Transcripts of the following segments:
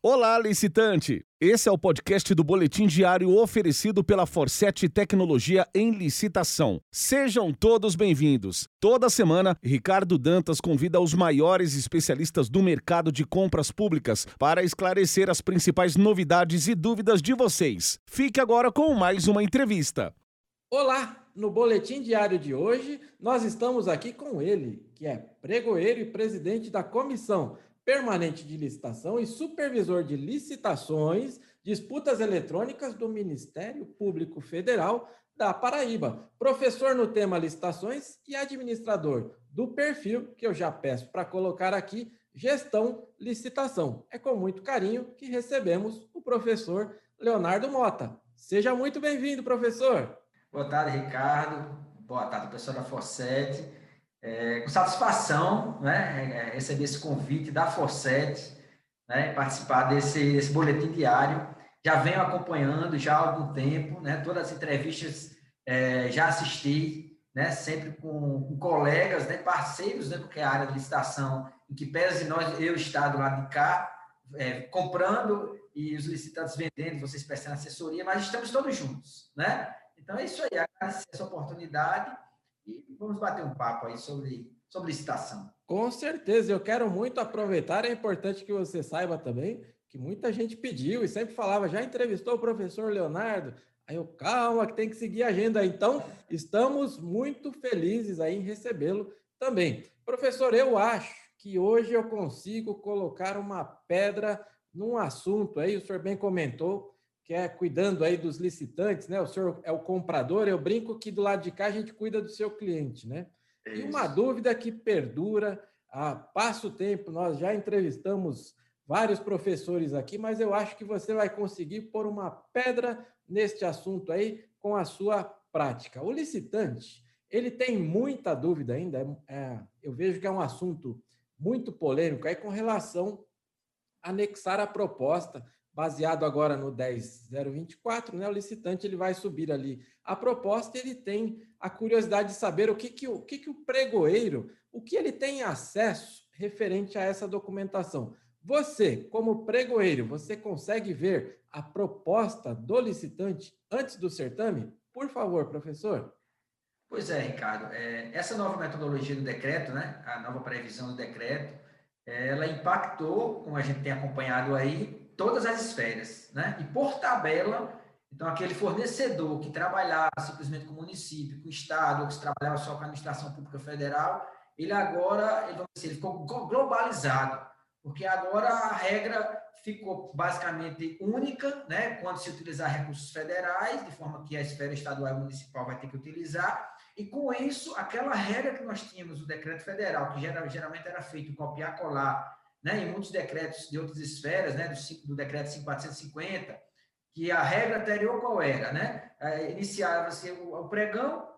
Olá, licitante! Esse é o podcast do Boletim Diário oferecido pela Forset Tecnologia em Licitação. Sejam todos bem-vindos. Toda semana, Ricardo Dantas convida os maiores especialistas do mercado de compras públicas para esclarecer as principais novidades e dúvidas de vocês. Fique agora com mais uma entrevista. Olá! No Boletim Diário de hoje, nós estamos aqui com ele, que é pregoeiro e presidente da comissão permanente de licitação e supervisor de licitações, disputas eletrônicas do Ministério Público Federal da Paraíba, professor no tema licitações e administrador do perfil que eu já peço para colocar aqui, gestão licitação. É com muito carinho que recebemos o professor Leonardo Mota. Seja muito bem-vindo, professor. Boa tarde, Ricardo. Boa tarde, pessoal da Forset. É, com satisfação, né, é, receber esse convite da Forset, né, participar desse, desse boletim diário. Já venho acompanhando já há algum tempo, né, todas as entrevistas é, já assisti, né, sempre com, com colegas, né, parceiros, né, porque é a área de licitação, em que pese nós, eu estar do lado de cá, é, comprando e os licitantes vendendo, vocês prestando assessoria, mas estamos todos juntos, né? Então é isso aí, agradecer essa oportunidade e vamos bater um papo aí sobre, sobre licitação. Com certeza, eu quero muito aproveitar, é importante que você saiba também que muita gente pediu e sempre falava, já entrevistou o professor Leonardo? Aí eu, calma, que tem que seguir a agenda. Então, estamos muito felizes aí em recebê-lo também. Professor, eu acho que hoje eu consigo colocar uma pedra num assunto aí, o senhor bem comentou, que é cuidando aí dos licitantes, né? O senhor é o comprador, eu brinco que do lado de cá a gente cuida do seu cliente, né? E uma dúvida que perdura, a passo tempo, nós já entrevistamos vários professores aqui, mas eu acho que você vai conseguir pôr uma pedra neste assunto aí com a sua prática. O licitante, ele tem muita dúvida ainda, é, é eu vejo que é um assunto muito polêmico aí com relação a anexar a proposta baseado agora no 10024, né, o licitante ele vai subir ali a proposta e ele tem a curiosidade de saber o que, que, o, que, que o pregoeiro, o que ele tem acesso referente a essa documentação. Você, como pregoeiro, você consegue ver a proposta do licitante antes do certame? Por favor, professor. Pois é, Ricardo. É, essa nova metodologia do decreto, né, a nova previsão do decreto, ela impactou, como a gente tem acompanhado aí, todas as esferas, né? E por tabela, então aquele fornecedor que trabalhava simplesmente com o município, com o estado, ou que trabalhava só com a administração pública federal, ele agora, ele, dizer, ele ficou globalizado, porque agora a regra ficou basicamente única, né? Quando se utilizar recursos federais, de forma que a esfera estadual e municipal vai ter que utilizar, e com isso, aquela regra que nós tínhamos, o decreto federal, que geralmente era feito copiar, colar né, em muitos decretos de outras esferas, né, do, do decreto 5450, que a regra anterior qual era? Né? É, Iniciava-se o, o, pregão,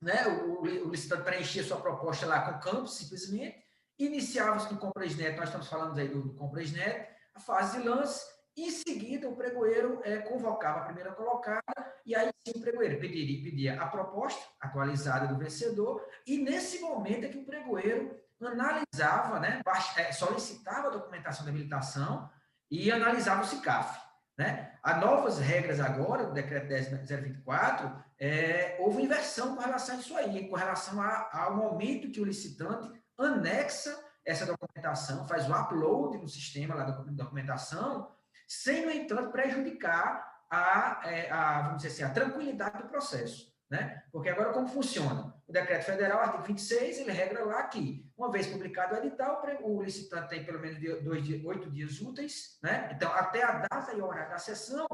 né, o, o licitante preenchia sua proposta lá com campo, simplesmente, iniciava-se no Compras-Net, nós estamos falando aí do, do Compras-Net, a fase de lance, em seguida, o pregoeiro é, convocava a primeira colocada, e aí sim o pregoeiro pediria, pedia a proposta atualizada do vencedor, e nesse momento é que o pregoeiro analisava, né, é, solicitava a documentação de habilitação e analisava o CICAF. Né? Há novas regras agora, do decreto 10.024, é, houve inversão com relação a isso aí, com relação a, ao momento que o licitante anexa essa documentação, faz o upload no sistema lá da documentação, sem, no entanto, prejudicar a, é, a, vamos dizer assim, a tranquilidade do processo. Né? Porque agora como funciona? Decreto federal, artigo 26, ele regra lá que, uma vez publicado o edital, o licitante tem pelo menos dois, oito dias úteis, né? Então, até a data e hora da sessão,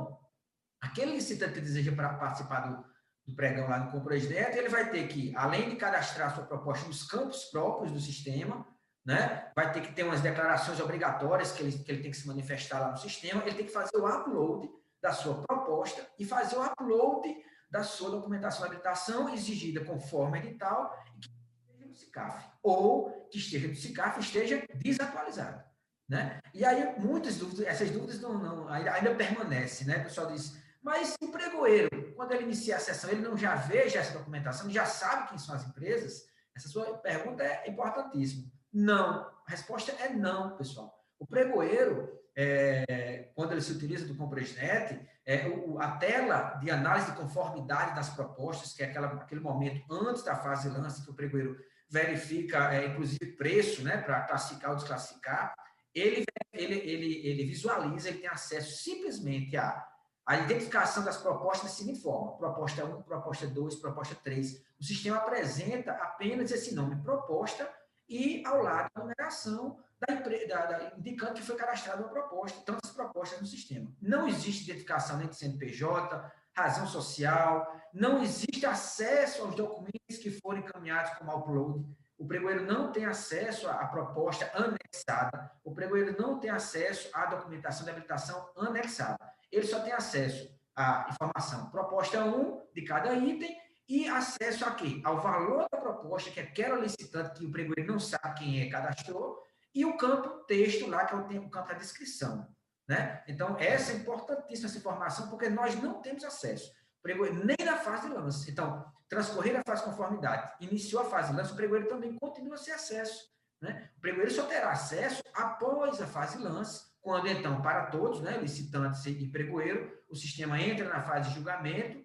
aquele licitante que deseja participar do, do pregão lá no Compras Neto, ele vai ter que, além de cadastrar sua proposta nos campos próprios do sistema, né? Vai ter que ter umas declarações obrigatórias que ele, que ele tem que se manifestar lá no sistema, ele tem que fazer o upload da sua proposta e fazer o upload da sua documentação de habilitação exigida conforme edital e que esteja no SICAF, ou que esteja no SICAF esteja desatualizado. Né? E aí, muitas dúvidas, essas dúvidas não, não ainda, ainda permanecem, né? O pessoal diz, mas o pregoeiro, quando ele inicia a sessão, ele não já veja essa documentação, já sabe quem são as empresas? Essa sua pergunta é importantíssima. Não. A resposta é não, pessoal. O pregoeiro, é, quando ele se utiliza do CompreSnet, é, o, a tela de análise de conformidade das propostas, que é aquela, aquele momento antes da fase de lance, que o pregoeiro verifica, é, inclusive, preço, né, para classificar ou desclassificar, ele, ele, ele, ele visualiza, ele tem acesso simplesmente a identificação das propostas da seguinte forma: proposta 1, proposta 2, proposta 3. O sistema apresenta apenas esse nome proposta e, ao lado, a numeração da, da, da, indicando que foi cadastrada uma proposta, então as propostas no sistema. Não existe identificação nem de CNPJ, razão social, não existe acesso aos documentos que foram encaminhados como upload. O pregoeiro não tem acesso à proposta anexada, o pregoeiro não tem acesso à documentação de habilitação anexada ele só tem acesso à informação proposta 1 de cada item e acesso a quê? Ao valor da proposta, que é aquela licitante que o pregoeiro não sabe quem é, cadastrou, e o campo texto lá, que é o campo da descrição. Né? Então, essa é importantíssima essa informação, porque nós não temos acesso. Pregoeiro, nem na fase de lance. Então, transcorrer a fase de conformidade, iniciou a fase de lance, o pregoeiro também continua sem acesso. Né? O pregoeiro só terá acesso após a fase de lance, quando, então, para todos, né, licitantes e pregoeiro, o sistema entra na fase de julgamento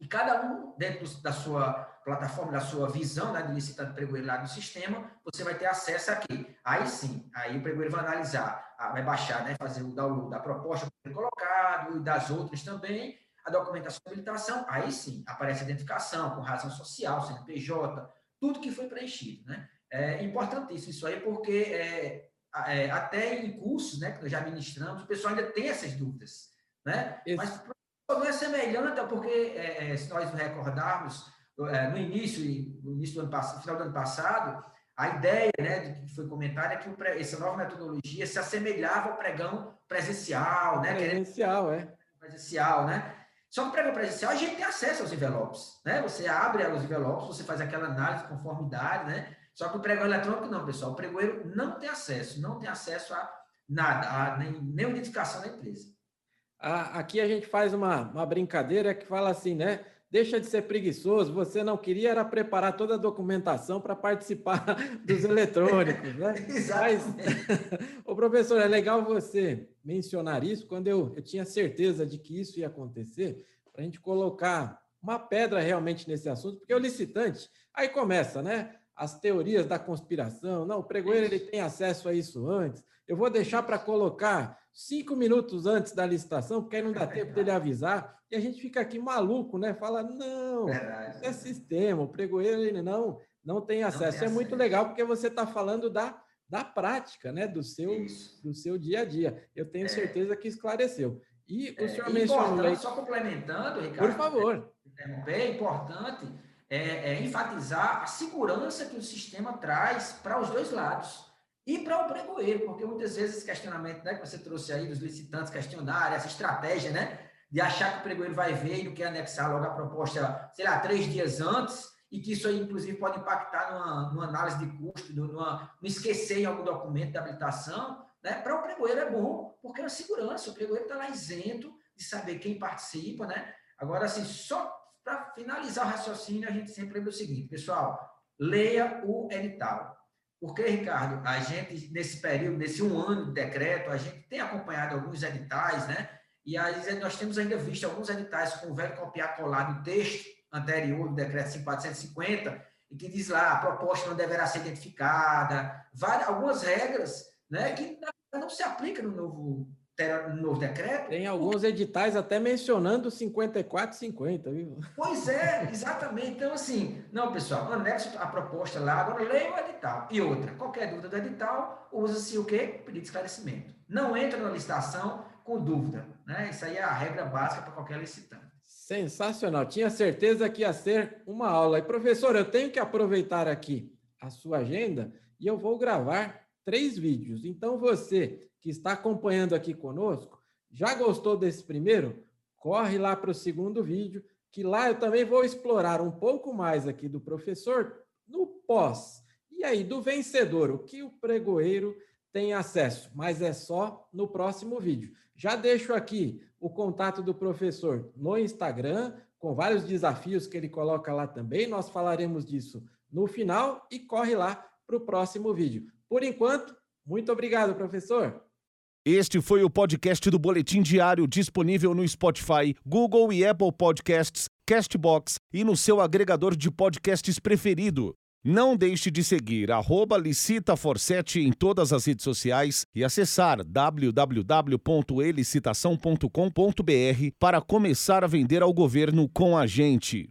e cada um, dentro da sua plataforma, da sua visão né, de licitante pregoeiro lá do sistema, você vai ter acesso aqui. Aí sim, aí o pregoeiro vai analisar, vai baixar, né, fazer o download da proposta colocado e das outras também, a documentação de habilitação, aí sim, aparece a identificação com razão social, CNPJ, tudo que foi preenchido, né? É importantíssimo isso aí, porque é, é, até em cursos né, que nós já ministramos, o pessoal ainda tem essas dúvidas. Né? Mas não é semelhante, porque é, é, se nós recordarmos, é, no início, no início do ano passado, final do ano passado, a ideia né, de que foi comentada é que o, essa nova metodologia se assemelhava ao pregão presencial. Né, presencial, é. Presencial, né? Só que o pregão presencial a gente tem acesso aos envelopes, né? Você abre os envelopes, você faz aquela análise de conformidade, né? Só que o pregão eletrônico não, pessoal. O pregoeiro não tem acesso, não tem acesso a nada, a nem, nem identificação da empresa. Aqui a gente faz uma, uma brincadeira que fala assim, né? Deixa de ser preguiçoso, você não queria era preparar toda a documentação para participar dos eletrônicos, né? Exatamente. o professor, é legal você mencionar isso quando eu, eu tinha certeza de que isso ia acontecer, para a gente colocar uma pedra realmente nesse assunto, porque o licitante, aí começa, né? as teorias da conspiração. Não, o pregoeiro ele tem acesso a isso antes. Eu vou deixar para colocar cinco minutos antes da licitação, porque aí não dá tempo dele avisar. E a gente fica aqui maluco, né? Fala, não, Verdade. isso é sistema, o pregoeiro ele não, não tem acesso. Não tem é muito legal, porque você está falando da, da prática, né? Do seu, do seu dia a dia. Eu tenho é. certeza que esclareceu. E o é, senhor mencionou... Aí... Só complementando, Ricardo. Por favor. É importante é, é, enfatizar a segurança que o sistema traz para os dois lados. E para o pregoeiro, porque muitas vezes esse questionamento né, que você trouxe aí dos licitantes questionar, essa estratégia, né? De achar que o pregoeiro vai ver e não quer anexar logo a proposta, sei lá, três dias antes, e que isso aí, inclusive, pode impactar numa, numa análise de custo, numa, não esquecer em algum documento de habilitação, né? Para o pregoeiro é bom, porque é uma segurança, o pregoeiro está lá isento de saber quem participa, né? Agora, assim, só para finalizar o raciocínio, a gente sempre lembra o seguinte, pessoal, leia o edital. Porque, Ricardo, a gente, nesse período, nesse um ano de decreto, a gente tem acompanhado alguns editais, né? E aí nós temos ainda visto alguns editais com o velho copiar colar do texto anterior do decreto 5450, e que diz lá, a proposta não deverá ser identificada, várias, algumas regras, né, que não se aplicam no novo no novo decreto. Tem alguns editais até mencionando 54,50, viu? Pois é, exatamente. Então, assim, não, pessoal, anexo a proposta lá, agora leia o edital. E outra, qualquer dúvida do edital, usa-se o quê? Pedido de esclarecimento. Não entra na licitação com dúvida. Né? Isso aí é a regra básica para qualquer licitante. Sensacional. Tinha certeza que ia ser uma aula. E, professor, eu tenho que aproveitar aqui a sua agenda e eu vou gravar três vídeos. Então, você que está acompanhando aqui conosco, já gostou desse primeiro? Corre lá para o segundo vídeo, que lá eu também vou explorar um pouco mais aqui do professor no pós. E aí, do vencedor, o que o pregoeiro tem acesso, mas é só no próximo vídeo. Já deixo aqui o contato do professor no Instagram, com vários desafios que ele coloca lá também. Nós falaremos disso no final e corre lá para o próximo vídeo. Por enquanto, muito obrigado, professor. Este foi o podcast do Boletim Diário disponível no Spotify, Google e Apple Podcasts, Castbox e no seu agregador de podcasts preferido. Não deixe de seguir licitaforsete em todas as redes sociais e acessar www.elicitação.com.br para começar a vender ao governo com a gente.